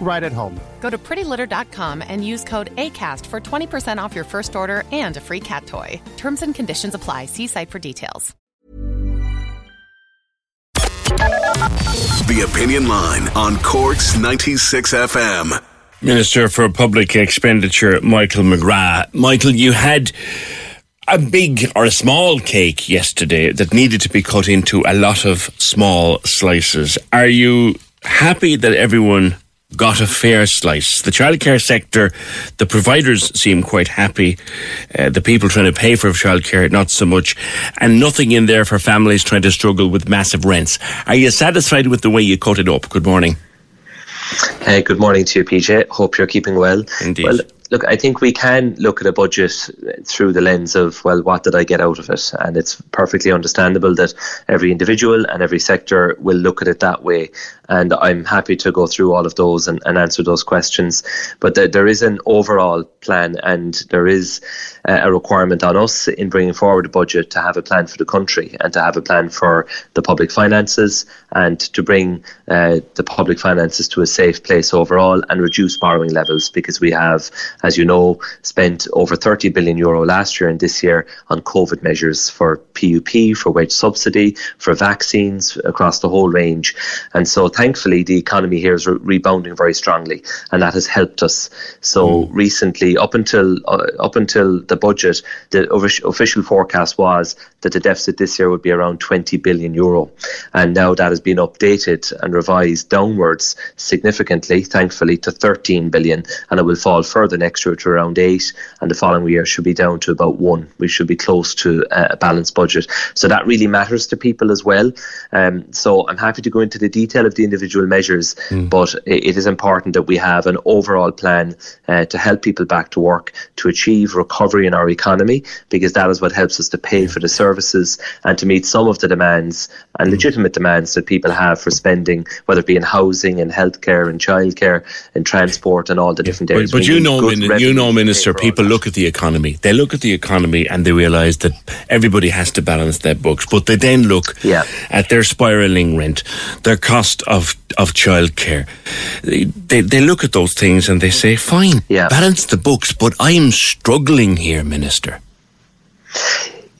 right at home. Go to prettylitter.com and use code ACAST for 20% off your first order and a free cat toy. Terms and conditions apply. See site for details. The Opinion Line on Cork's 96 FM. Minister for Public Expenditure, Michael McGrath. Michael, you had a big or a small cake yesterday that needed to be cut into a lot of small slices. Are you happy that everyone got a fair slice. The childcare sector, the providers seem quite happy. Uh, the people trying to pay for childcare, not so much. And nothing in there for families trying to struggle with massive rents. Are you satisfied with the way you cut it up? Good morning. Hey, good morning to you, PJ. Hope you're keeping well. Indeed. Well, look, I think we can look at a budget through the lens of, well, what did I get out of it? And it's perfectly understandable that every individual and every sector will look at it that way. And I'm happy to go through all of those and, and answer those questions. But there, there is an overall plan, and there is uh, a requirement on us in bringing forward a budget to have a plan for the country and to have a plan for the public finances and to bring uh, the public finances to a safe place overall and reduce borrowing levels because we have as you know, spent over 30 billion euro last year and this year on COVID measures for PUP, for wage subsidy, for vaccines across the whole range. And so thankfully, the economy here is re- rebounding very strongly, and that has helped us. So mm. recently, up until uh, up until the budget, the official forecast was that the deficit this year would be around 20 billion euro, and now that has been updated and revised downwards significantly, thankfully, to 13 billion, and it will fall further next year to around eight, and the following year should be down to about one. We should be close to a balanced budget. So that really matters to people as well. Um, so I'm happy to go into the detail of the individual measures, mm. but it is important that we have an overall plan uh, to help people back to work, to achieve recovery in our economy, because that is what helps us to pay for the services and to meet some of the demands and mm. legitimate demands that people have for spending, whether it be in housing and healthcare and childcare and transport and all the different areas. But, but you know, you know, Minister, people look at the economy. They look at the economy and they realise that everybody has to balance their books. But they then look yeah. at their spiralling rent, their cost of, of childcare. They, they, they look at those things and they say, fine, yeah. balance the books, but I'm struggling here, Minister.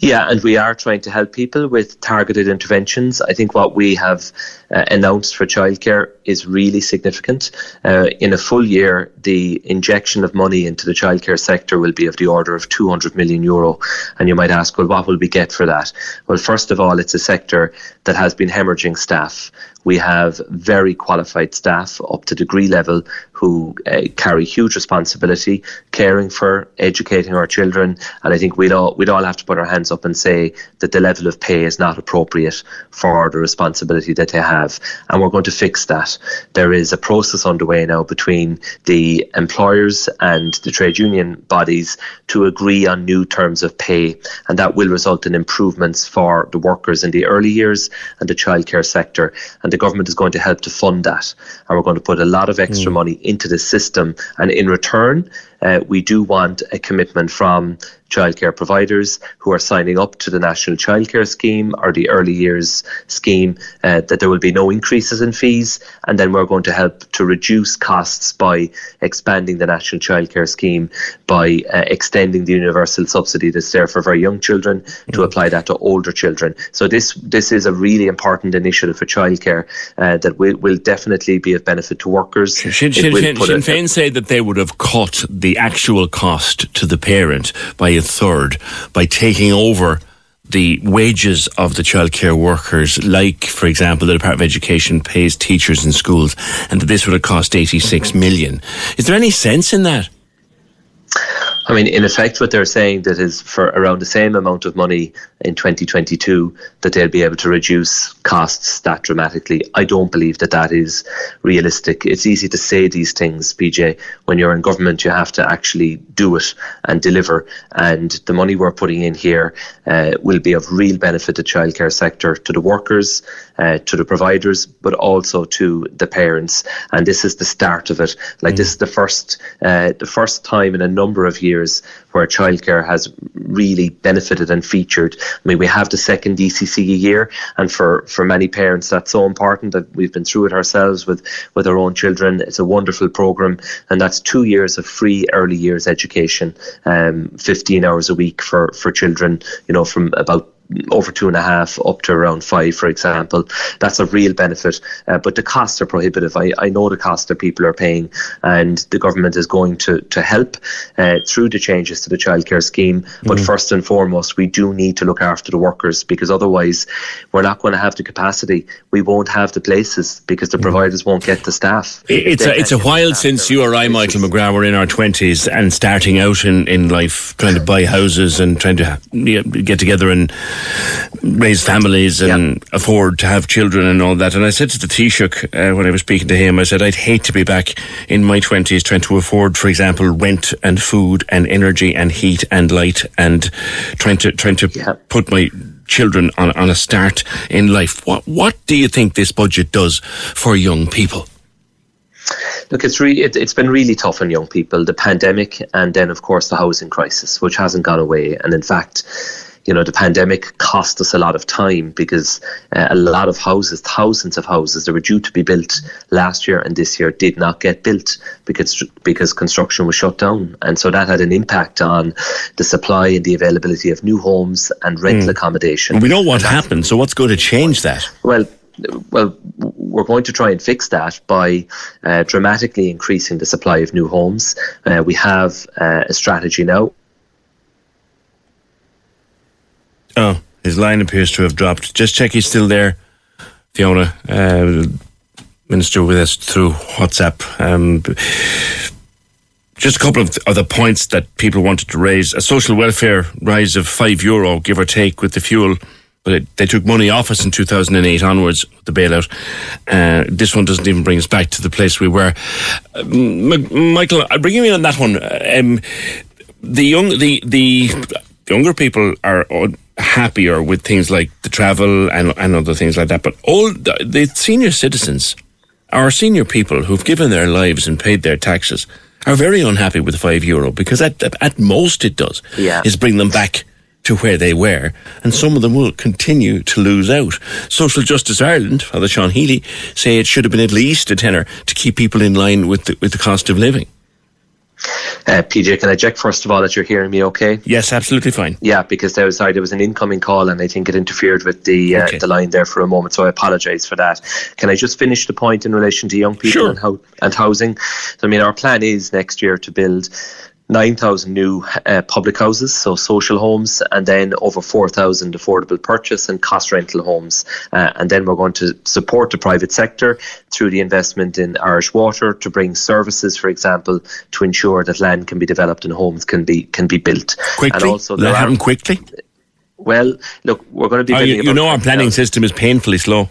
Yeah, and we are trying to help people with targeted interventions. I think what we have uh, announced for childcare is really significant. Uh, in a full year, the injection of money into the childcare sector will be of the order of 200 million euro. And you might ask, well, what will we get for that? Well, first of all, it's a sector that has been hemorrhaging staff. We have very qualified staff up to degree level who uh, carry huge responsibility, caring for, educating our children. And I think we'd all we'd all have to put our hands up and say that the level of pay is not appropriate for the responsibility that they have. And we're going to fix that. There is a process underway now between the employers and the trade union bodies to agree on new terms of pay, and that will result in improvements for the workers in the early years and the childcare sector. And the government is going to help to fund that. And we're going to put a lot of extra mm. money into the system. And in return, uh, we do want a commitment from childcare providers who are signing up to the National Childcare Scheme or the Early Years Scheme uh, that there will be no increases in fees. And then we're going to help to reduce costs by expanding the National Childcare Scheme, by uh, extending the universal subsidy that's there for very young children mm-hmm. to apply that to older children. So this this is a really important initiative for childcare uh, that will, will definitely be of benefit to workers. Sinn Féin say that they would have cut the actual cost to the parent by a third by taking over the wages of the childcare workers, like, for example, the Department of Education pays teachers in schools, and that this would have cost 86 million. Is there any sense in that? I mean, in effect, what they're saying that is for around the same amount of money in 2022 that they'll be able to reduce costs that dramatically. I don't believe that that is realistic. It's easy to say these things, PJ. When you're in government, you have to actually do it and deliver. And the money we're putting in here uh, will be of real benefit to the childcare sector, to the workers, uh, to the providers, but also to the parents. And this is the start of it. Like mm. this is the first, uh, the first time in a number of years where childcare has really benefited and featured. I mean, we have the second DCC a year, and for, for many parents, that's so important that we've been through it ourselves with, with our own children. It's a wonderful program, and that's two years of free early years education, um, 15 hours a week for, for children, you know, from about over two and a half up to around five, for example. That's a real benefit, uh, but the costs are prohibitive. I, I know the cost that people are paying, and the government is going to, to help uh, through the changes to the childcare scheme. But mm. first and foremost, we do need to look after the workers because otherwise, we're not going to have the capacity. We won't have the places because the mm. providers won't get the staff. It's a, it's a while since you or I, Michael McGrath, were in our 20s and starting out in, in life, trying to buy houses and trying to get together and raise families and yep. afford to have children and all that. And I said to the Taoiseach uh, when I was speaking to him, I said, I'd hate to be back in my 20s trying to afford, for example, rent and food and energy and heat and light and trying to, trying to yep. put my children on, on a start in life. What, what do you think this budget does for young people? Look, it's really it, has been really tough on young people. The pandemic, and then of course the housing crisis, which hasn't gone away. And in fact, you know, the pandemic cost us a lot of time because uh, a lot of houses, thousands of houses that were due to be built last year and this year did not get built because because construction was shut down, and so that had an impact on the supply and the availability of new homes and rental mm. accommodation. we know what happened, so what's going to change that? Well, well, we're going to try and fix that by uh, dramatically increasing the supply of new homes. Uh, we have uh, a strategy now Oh, his line appears to have dropped. Just check he's still there, Fiona. Uh, minister with us through WhatsApp. Um, just a couple of other points that people wanted to raise. A social welfare rise of five euro, give or take, with the fuel. But it, they took money off us in 2008 onwards, the bailout. Uh, this one doesn't even bring us back to the place we were. Uh, M- Michael, I'll bring you in on that one. Um, the young, the the younger people are happier with things like the travel and, and other things like that. But all the, the senior citizens, our senior people who've given their lives and paid their taxes, are very unhappy with the five euro because at, at most it does yeah. is bring them back to where they were, and some of them will continue to lose out. Social Justice Ireland, Father Sean Healy, say it should have been at least a tenner to keep people in line with the, with the cost of living. Uh, PJ, can I check first of all that you're hearing me okay? Yes, absolutely fine. Yeah, because there was sorry, there was an incoming call and I think it interfered with the uh, okay. the line there for a moment, so I apologise for that. Can I just finish the point in relation to young people sure. and, how, and housing? So, I mean, our plan is next year to build 9,000 new uh, public houses, so social homes, and then over 4,000 affordable purchase and cost rental homes. Uh, and then we're going to support the private sector through the investment in Irish Water to bring services, for example, to ensure that land can be developed and homes can be can be built. Quickly, and also that happen quickly. Well, look, we're going to be. Oh, you, you know, our planning system is painfully slow.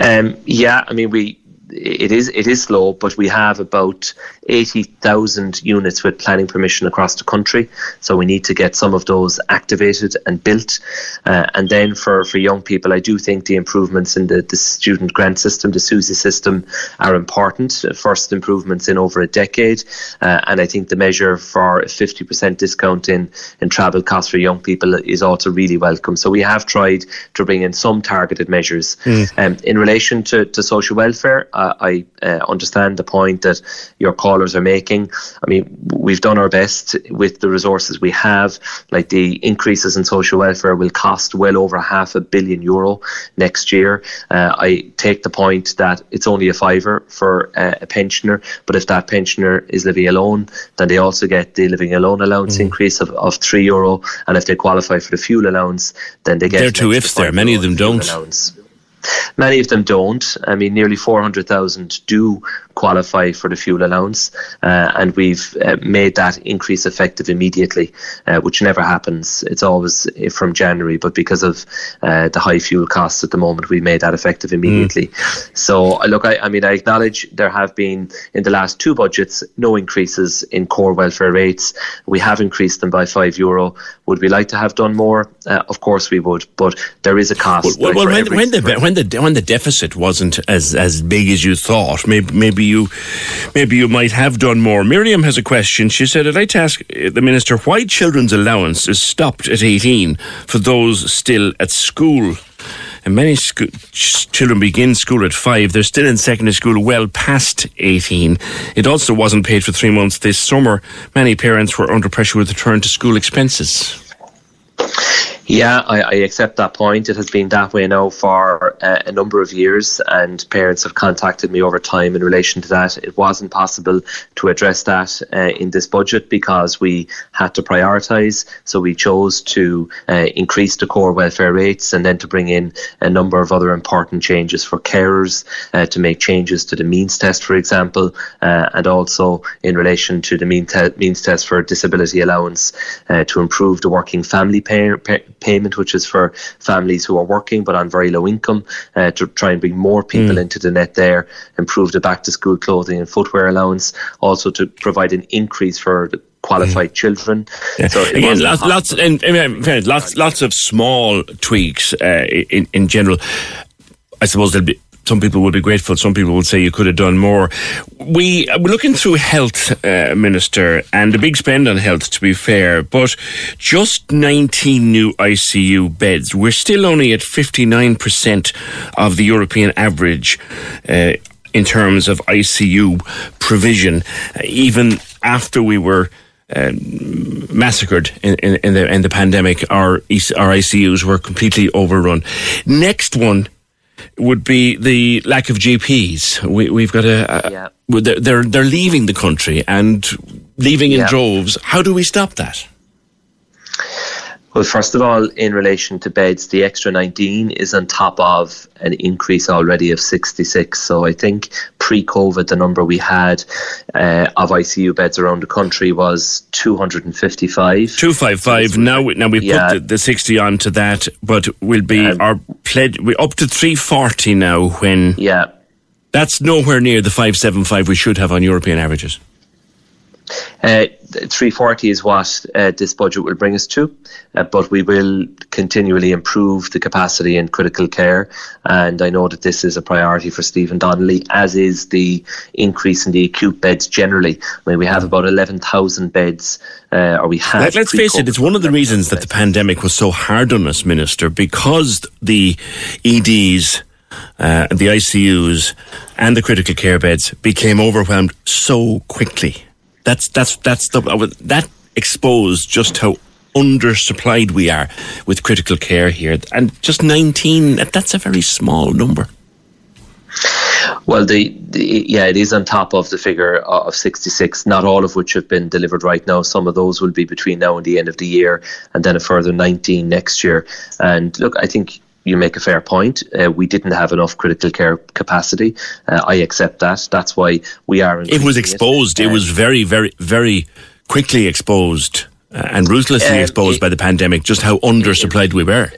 Um, yeah, I mean, we it is it is slow, but we have about eighty thousand units with planning permission across the country. So we need to get some of those activated and built. Uh, and then for, for young people, I do think the improvements in the, the student grant system, the SUSI system, are important. First improvements in over a decade, uh, and I think the measure for a fifty percent discount in in travel costs for young people is also really welcome. So we have tried to bring in some targeted measures. Mm. Um, in relation to, to social welfare. I, I uh, understand the point that your callers are making. I mean, we've done our best with the resources we have. Like the increases in social welfare will cost well over half a billion euro next year. Uh, I take the point that it's only a fiver for uh, a pensioner, but if that pensioner is living alone, then they also get the living alone allowance mm. increase of, of three euro, and if they qualify for the fuel allowance, then they get. There are two ifs there. Many of them don't. Allowance. Many of them don't. I mean, nearly 400,000 do qualify for the fuel allowance, uh, and we've uh, made that increase effective immediately, uh, which never happens. It's always uh, from January, but because of uh, the high fuel costs at the moment, we made that effective immediately. Mm. So, uh, look, I, I, mean, I acknowledge there have been in the last two budgets no increases in core welfare rates. We have increased them by five euro. Would we like to have done more? of course, we would, but there is a cost. Well, well when, when the when the when the deficit wasn't as as big as you thought, maybe maybe you maybe you might have done more. Miriam has a question. She said, I'd like to ask uh, the Minister why children's allowance is stopped at 18 for those still at school. And many sco- children begin school at five. They're still in secondary school well past 18. It also wasn't paid for three months this summer. Many parents were under pressure with return to school expenses. Yeah, I, I, accept that point. It has been that way now for uh, a number of years, and parents have contacted me over time in relation to that. It wasn't possible to address that uh, in this budget because we had to prioritise. So we chose to uh, increase the core welfare rates and then to bring in a number of other important changes for carers, uh, to make changes to the means test, for example, uh, and also in relation to the mean te- means test for disability allowance uh, to improve the working family pay- pay- payment, which is for families who are working but on very low income, uh, to try and bring more people mm. into the net there, improve the back to school clothing and footwear allowance, also to provide an increase for the qualified mm. children. Yeah. So again, lots, lots, and, and, lots, lots of small tweaks uh, in in general. I suppose there'll be some people would be grateful. Some people would say you could have done more. We uh, we're looking through health, uh, minister, and a big spend on health. To be fair, but just 19 new ICU beds. We're still only at 59 percent of the European average. Uh, in terms of ICU provision, uh, even after we were uh, massacred in, in, in, the in the pandemic, our our ICUs were completely overrun. Next one would be the lack of GPs. We, we've got a, a yeah. they're they're leaving the country and leaving in yeah. droves. How do we stop that? Well, first of all, in relation to beds, the extra 19 is on top of an increase already of 66. So I think pre COVID, the number we had uh, of ICU beds around the country was 255. 255. So now, we, now we yeah. put the, the 60 on to that, but we'll be um, our pledge, we're up to 340 now when. Yeah. That's nowhere near the 575 we should have on European averages. Uh, 340 is what uh, this budget will bring us to, uh, but we will continually improve the capacity in critical care. And I know that this is a priority for Stephen Donnelly, as is the increase in the acute beds generally. I mean, we have about 11,000 beds, uh, or we have. Let, us face it, it's one of the reasons that the pandemic was so hard on us, Minister, because the EDs. Uh, the ICUs and the critical care beds became overwhelmed so quickly that's that's that's the that exposed just how undersupplied we are with critical care here, and just 19. That's a very small number. Well, the, the, yeah, it is on top of the figure of 66, not all of which have been delivered right now. Some of those will be between now and the end of the year, and then a further 19 next year. And look, I think you make a fair point. Uh, we didn't have enough critical care capacity. Uh, I accept that. That's why we are. It was exposed. It, it was very, very, very quickly exposed uh, and ruthlessly um, exposed it, by the pandemic. Just how undersupplied we were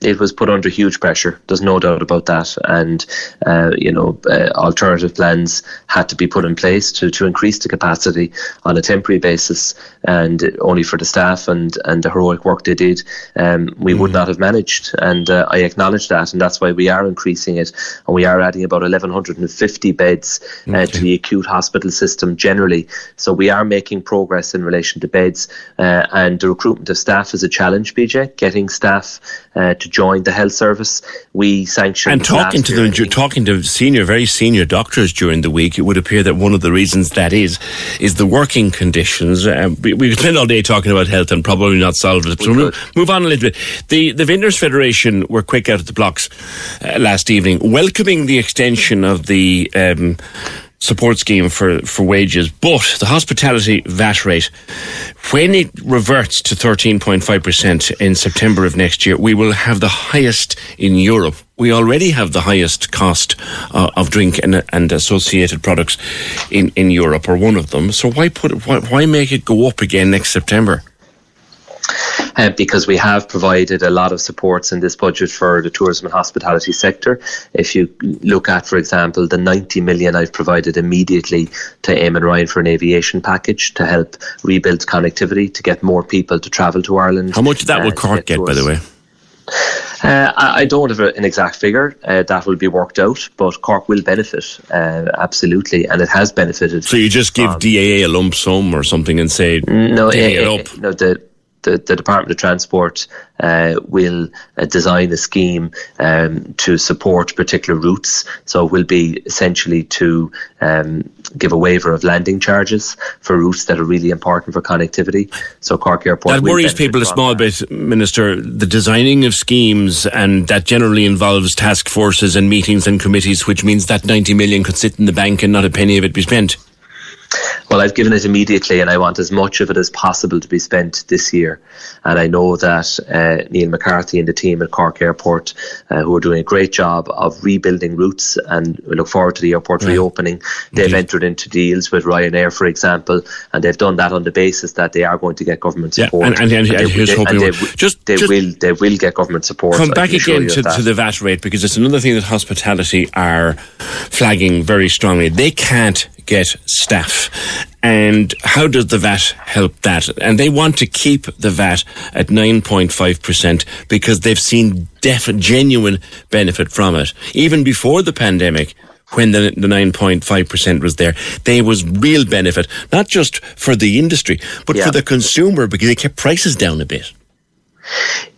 it was put under huge pressure. There's no doubt about that. And, uh, you know, uh, alternative plans had to be put in place to, to increase the capacity on a temporary basis and only for the staff and, and the heroic work they did, um, we mm. would not have managed. And uh, I acknowledge that. And that's why we are increasing it. And we are adding about 1,150 beds uh, okay. to the acute hospital system generally. So we are making progress in relation to beds. Uh, and the recruitment of staff is a challenge, PJ. Getting staff uh, to join the health service. We sanctioned and talking to them, talking to senior, very senior doctors during the week. It would appear that one of the reasons that is is the working conditions. Um, we, we could spend all day talking about health and probably not solve it. So move, move, on a little bit. The the Vintners Federation were quick out of the blocks uh, last evening, welcoming the extension of the. Um, support scheme for, for wages, but the hospitality VAT rate, when it reverts to 13.5% in September of next year, we will have the highest in Europe. We already have the highest cost uh, of drink and, and associated products in, in Europe, or one of them. So why put why, why make it go up again next September? Uh, because we have provided a lot of supports in this budget for the tourism and hospitality sector. If you look at, for example, the 90 million I've provided immediately to Eamon Ryan for an aviation package to help rebuild connectivity, to get more people to travel to Ireland. How much of that uh, will Cork get, get by the way? Uh, I don't have an exact figure. Uh, that will be worked out, but Cork will benefit uh, absolutely, and it has benefited. So you just give DAA a lump sum or something and say, no, it, it up. no, the the, the Department of Transport uh, will uh, design a scheme um, to support particular routes. So it will be essentially to um, give a waiver of landing charges for routes that are really important for connectivity. So Cork Airport. That worries people a small that. bit, Minister. The designing of schemes and that generally involves task forces and meetings and committees, which means that 90 million could sit in the bank and not a penny of it be spent. Well, I've given it immediately, and I want as much of it as possible to be spent this year. And I know that uh, Niall MacCarthy and the team at Cork Airport, uh, who are doing a great job of rebuilding routes, and we look forward to the airport yeah. reopening. They've Indeed. entered into deals with Ryanair, for example, and they've done that on the basis that they are going to get government support. Yeah, and, and, and, and, they, they, and they, just, they just will they will get government support. Come back again to, to the VAT rate because it's another thing that hospitality are flagging very strongly. They can't get staff. And how does the VAT help that? And they want to keep the VAT at 9.5% because they've seen def- genuine benefit from it. Even before the pandemic, when the, the 9.5% was there, there was real benefit, not just for the industry, but yeah. for the consumer because they kept prices down a bit.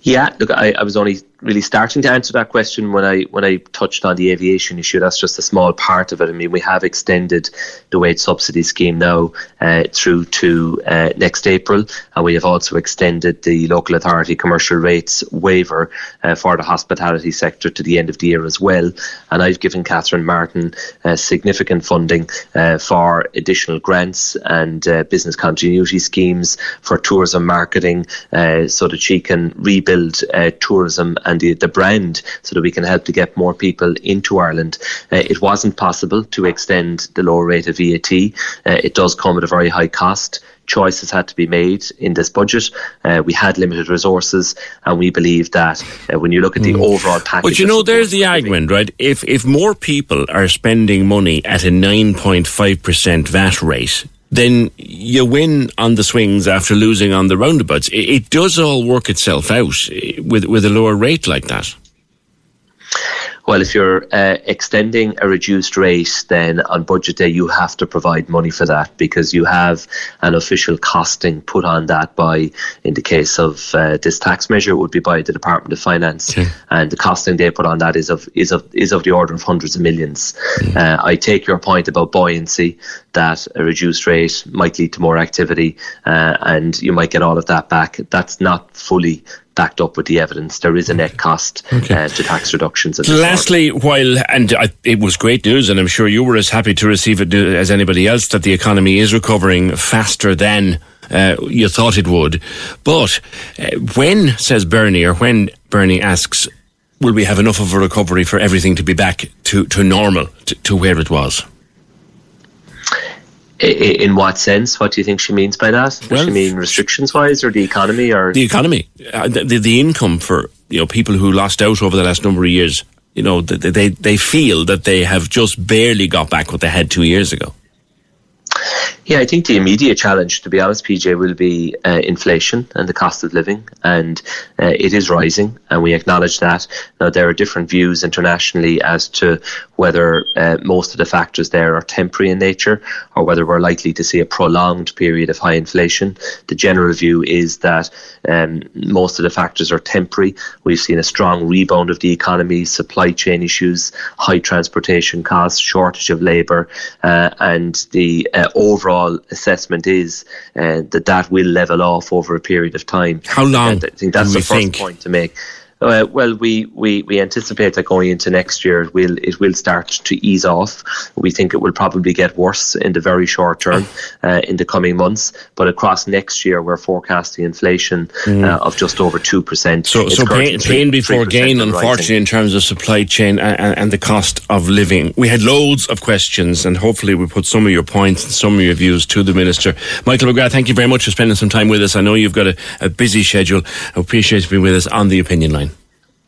Yeah, look, I, I was only really starting to answer that question when I when I touched on the aviation issue. That's just a small part of it. I mean, we have extended the wage subsidy scheme now uh, through to uh, next April, and we have also extended the local authority commercial rates waiver uh, for the hospitality sector to the end of the year as well. And I've given Catherine Martin uh, significant funding uh, for additional grants and uh, business continuity schemes for tourism marketing, so that she can rebuild tourism and the, the brand so that we can help to get more people into Ireland. Uh, it wasn't possible to extend the lower rate of VAT. Uh, it does come at a very high cost choices had to be made in this budget. Uh, we had limited resources, and we believe that uh, when you look at the mm. overall package, but you know, there's the argument, right? If if more people are spending money at a nine point five percent VAT rate, then you win on the swings after losing on the roundabouts. It, it does all work itself out eh, with with a lower rate like that. Well, if you're uh, extending a reduced rate, then on budget day you have to provide money for that because you have an official costing put on that by, in the case of uh, this tax measure, it would be by the Department of Finance, okay. and the costing they put on that is of is of is of the order of hundreds of millions. Mm. Uh, I take your point about buoyancy that a reduced rate might lead to more activity, uh, and you might get all of that back. That's not fully backed up with the evidence. There is a net cost okay. uh, to tax reductions. Lastly, while and I, it was great news, and I'm sure you were as happy to receive it as anybody else that the economy is recovering faster than. Uh, you thought it would, but uh, when says Bernie, or when Bernie asks, "Will we have enough of a recovery for everything to be back to, to normal, to, to where it was?" In what sense? What do you think she means by that? Does well, she mean restrictions wise, or the economy, or the economy, uh, the, the income for you know people who lost out over the last number of years? You know, they they they feel that they have just barely got back what they had two years ago. Yeah, I think the immediate challenge, to be honest, PJ, will be uh, inflation and the cost of living, and uh, it is rising, and we acknowledge that. Now, there are different views internationally as to whether uh, most of the factors there are temporary in nature or whether we're likely to see a prolonged period of high inflation. The general view is that um, most of the factors are temporary. We've seen a strong rebound of the economy, supply chain issues, high transportation costs, shortage of labour, uh, and the uh, overall assessment is uh, that that will level off over a period of time. How long? I think that's the first think? point to make. Uh, well, we, we, we anticipate that going into next year, it will it will start to ease off. We think it will probably get worse in the very short term, uh, in the coming months. But across next year, we're forecasting inflation uh, of just over two percent. So, so pain, pain before gain, unfortunately, in terms of supply chain and, and, and the cost of living. We had loads of questions, and hopefully, we put some of your points and some of your views to the minister. Michael McGrath, thank you very much for spending some time with us. I know you've got a, a busy schedule. I appreciate you being with us on the opinion line.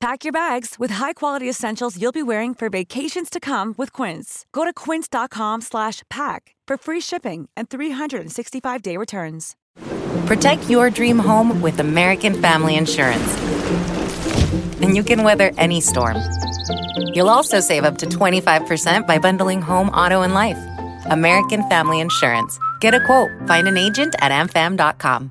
Pack your bags with high-quality essentials you'll be wearing for vacations to come with Quince. Go to quince.com slash pack for free shipping and 365-day returns. Protect your dream home with American Family Insurance. And you can weather any storm. You'll also save up to 25% by bundling home, auto, and life. American Family Insurance. Get a quote. Find an agent at amfam.com.